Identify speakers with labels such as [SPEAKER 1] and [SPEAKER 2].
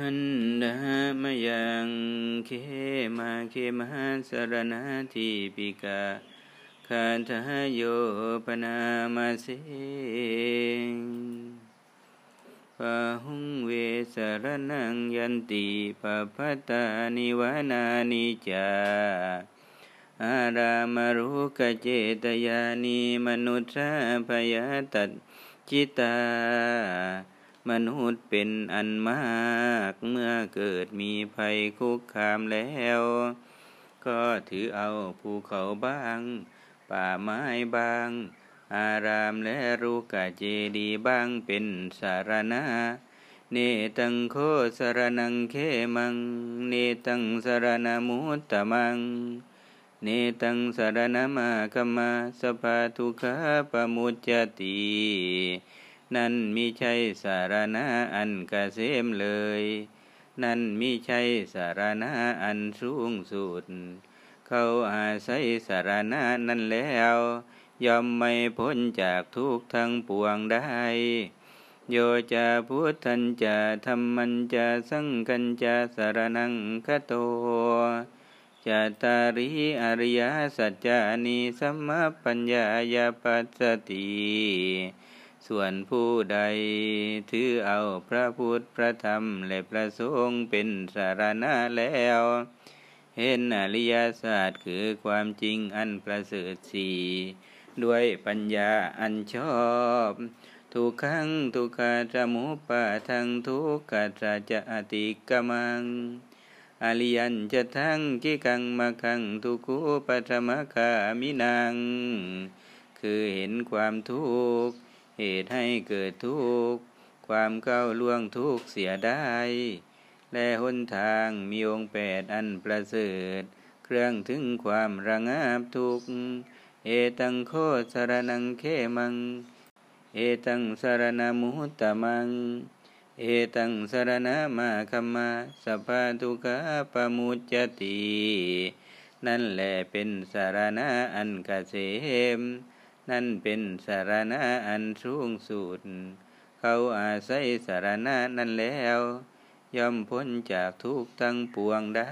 [SPEAKER 1] หันดามยังเคมาเคมาสรณาทิปิกาคาทาโยปนามาเสปะหุงเวสรนังยันติปะพัตานิวานานิจาอารามรุกเจตยานิมนุษยพยาตัดจิตา มนุษย์เป็นอันมากเมื่อเกิดมีภัยคุกคามแล้ว ก็ถือเอาภูเขาบ้าง ป่าไม้บาง อารามและรูกะเจดีบ้างเป็นสารณะเนตังโคสารนังเขมัง เนตังสารณมุตตมัง เนตังสารณมาคมาสภาทุกขปมุจจติ นั่นมิใช่สารณะอันกเกษมเลย นั่นมิใช่สารณะอันสูงสุด เขาอาศัยสารณะนั่นแล้วยอมไม่พ้นจากทุกทั้งปวงได้ โยจะพุทธันจะธรรมันจะสังกันจะสารนังคโตจะตาริอริยสัจจานิสัมมปัญญายาปัสสติ ส่วนผู้ใดถือเอาพระพุทธพระธรรมและพระสงฆ์เป็นสารณะแล้ว เห็นอริยศาสตร์คือความจริงอันประเสริฐสีด้วยปัญญาอันชอบ ทุกขังทุกขาจมุปะทังทุกขจะจะอติกมัง อริยันจะทั้งกิกังมาคังทุกุปัจมคามินัง คือเห็นความทุกข์ เหตุให้เกิดทุกข์ ความก้าวล่วงทุกข์เสียได้ และหนทางมีองค์แปดอันประเสริฐ เครื่องถึงความระงับทุกข์ เอตังโคสารนังเขมัง เอตังสารณมุตตมัง เอตังสารณมาคัมมาสภาทุกะปมุจจติ นั่นแหละเป็นสารณะอันกเกษม นั่นเป็นสารณะอันสูงสุด เขาอาศัยสารณะนั่นแล้ว ย่อมพ้นจากทุกทั้งปวงได้